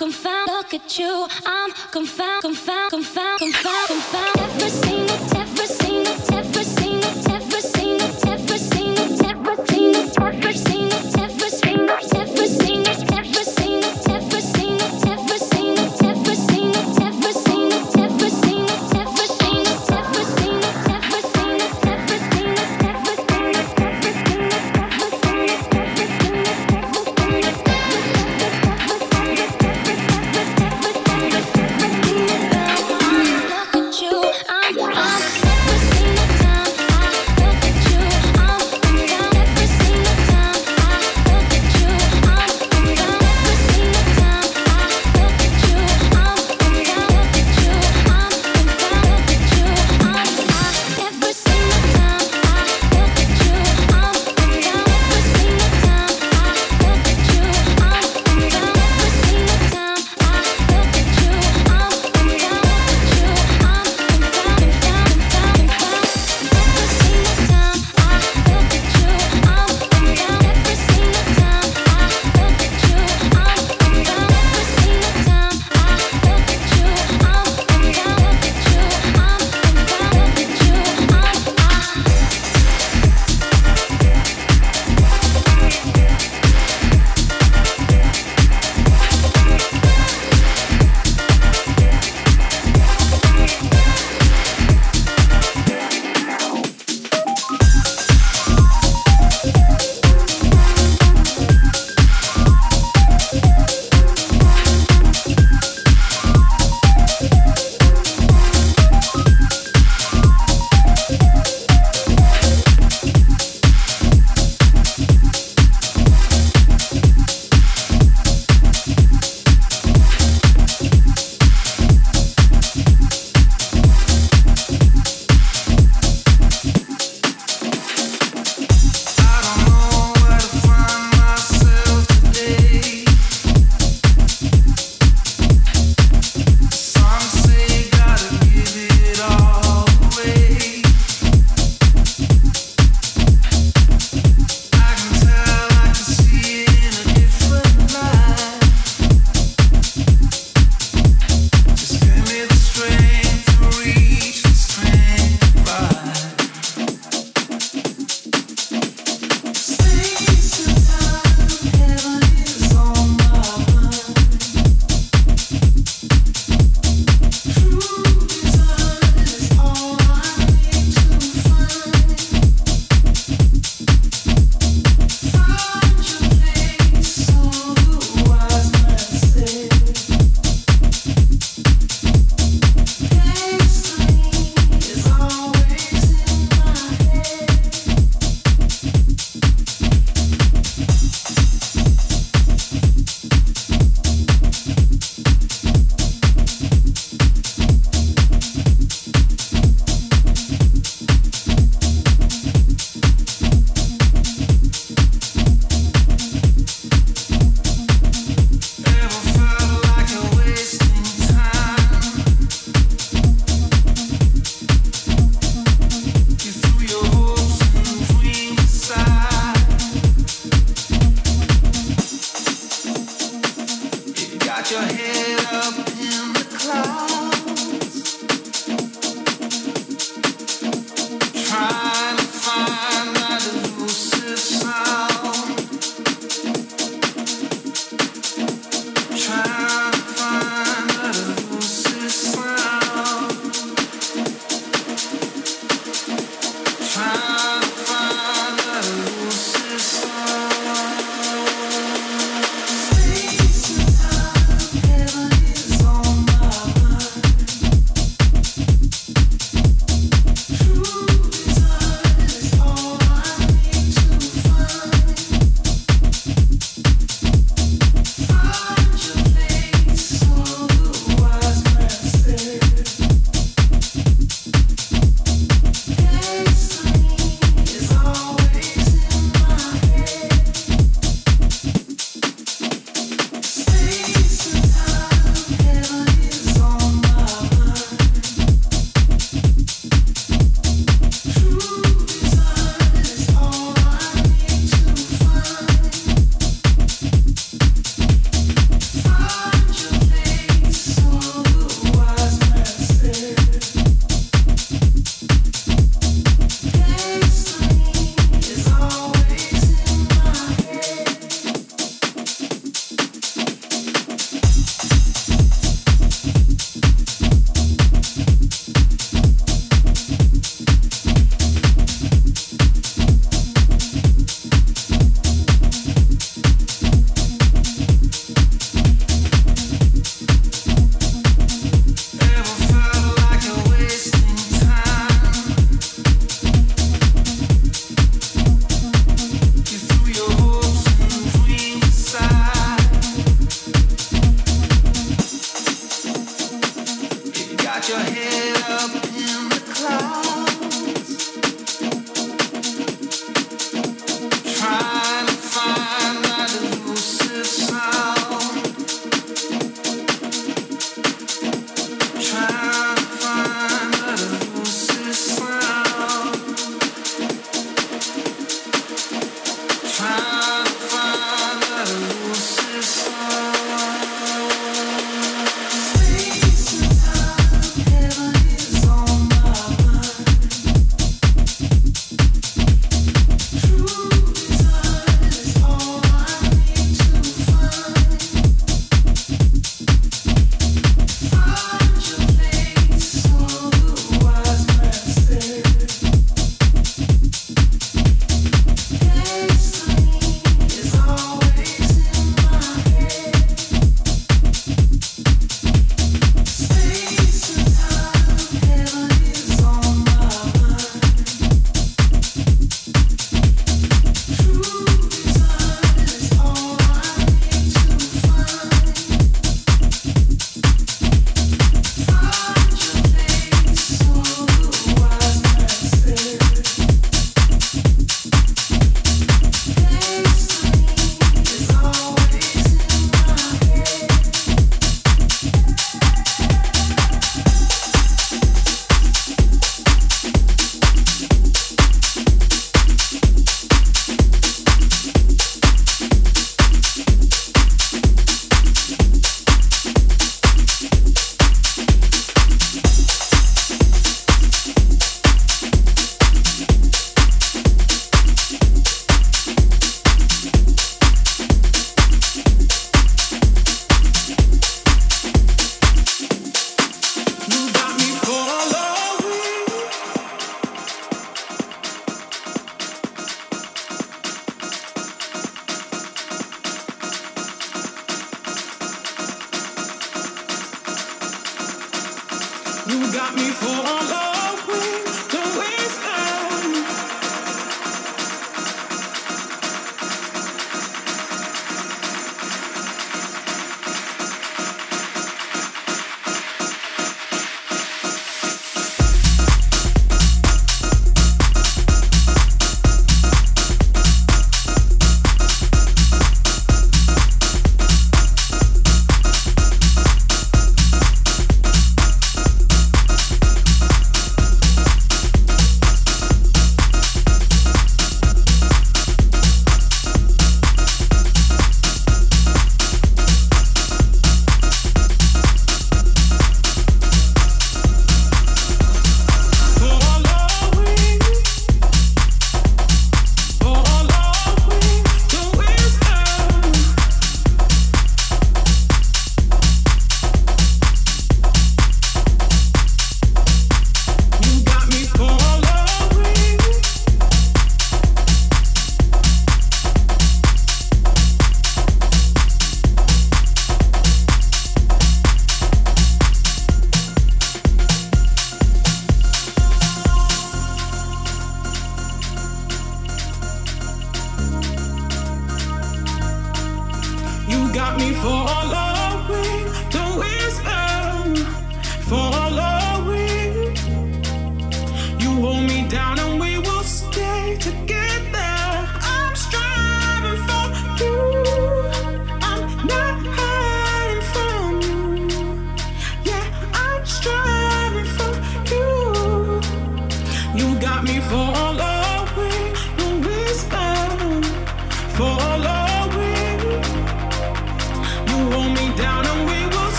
confound, look at you. I'm confound, confound, confound, confound.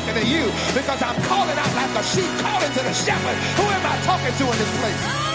talking to you because I'm calling out like a sheep calling to the shepherd. Who am I talking to in this place?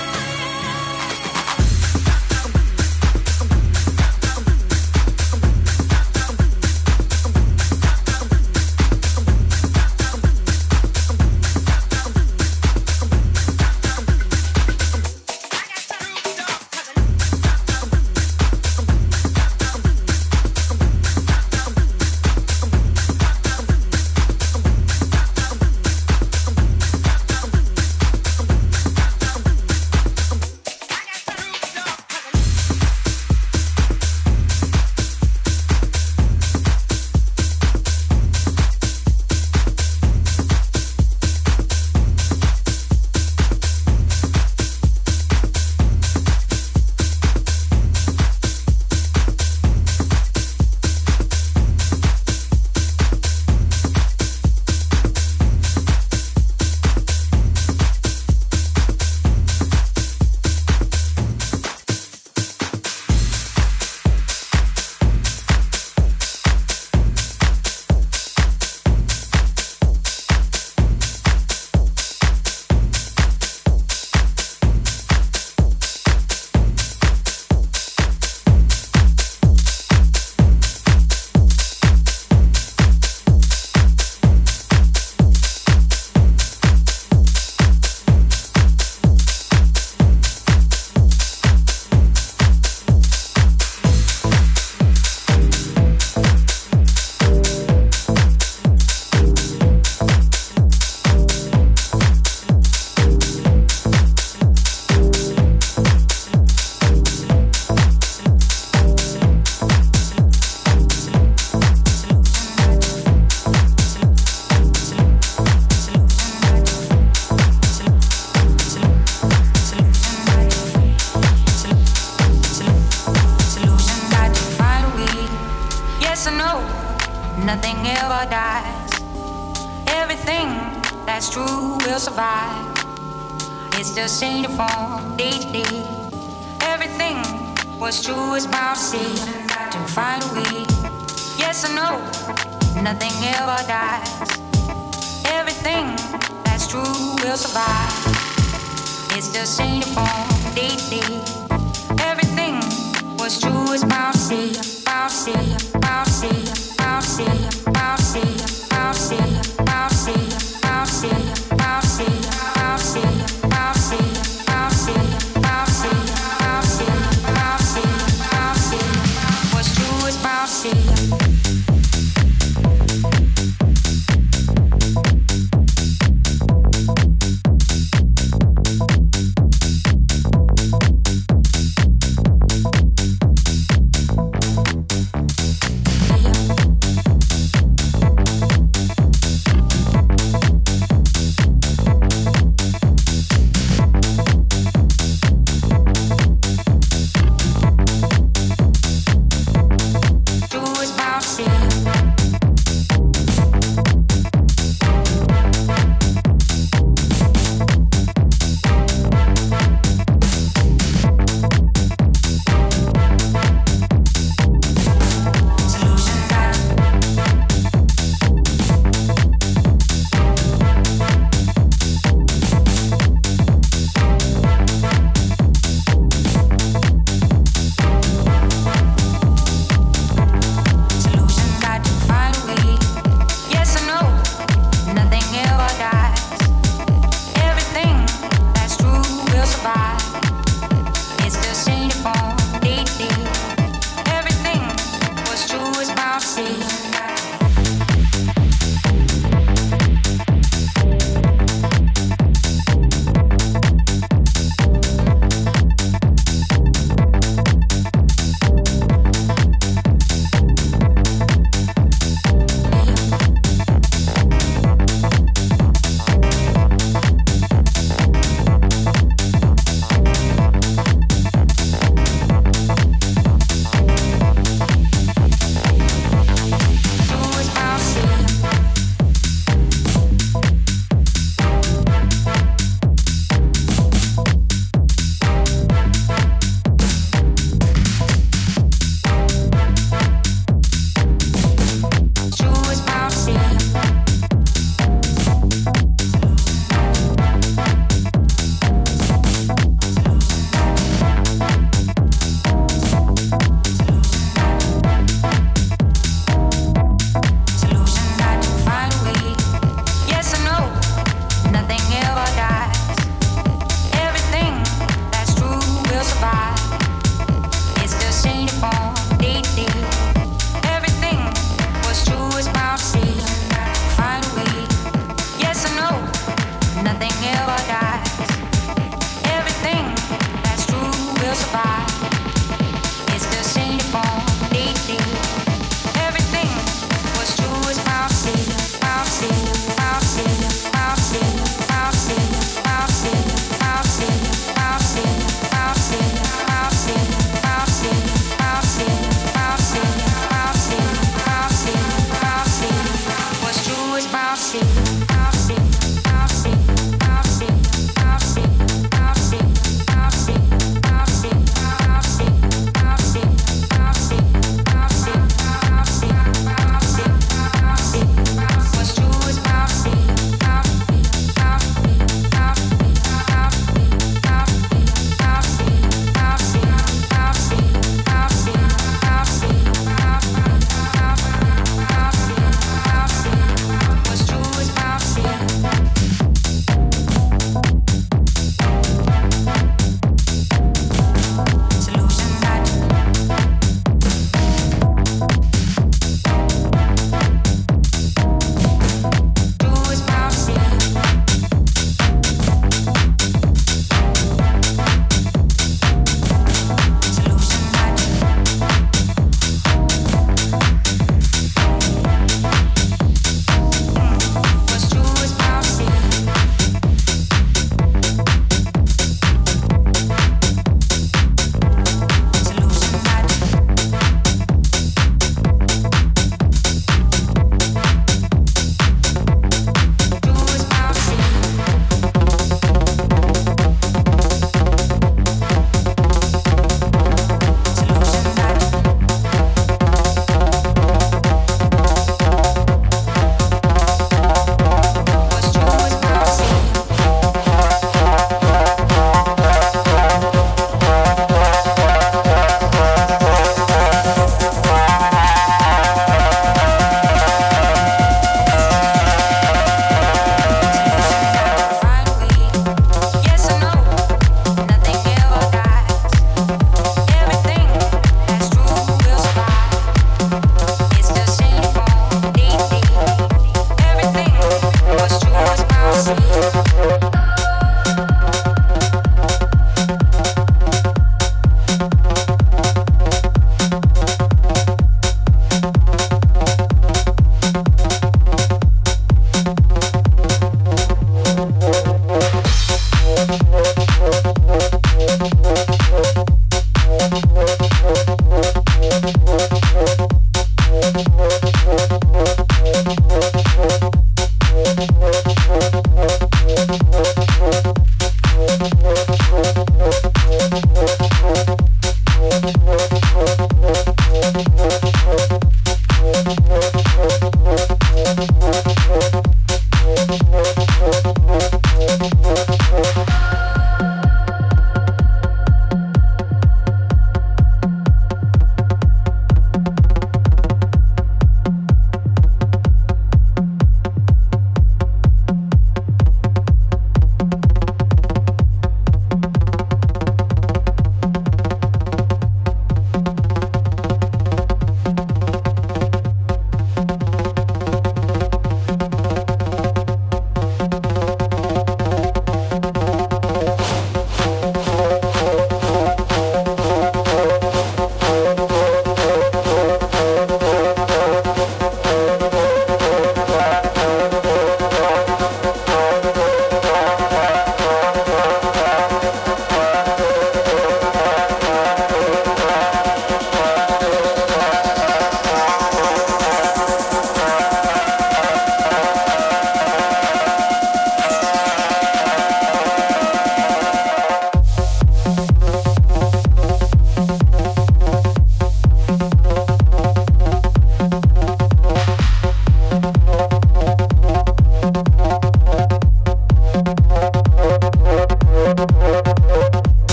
Is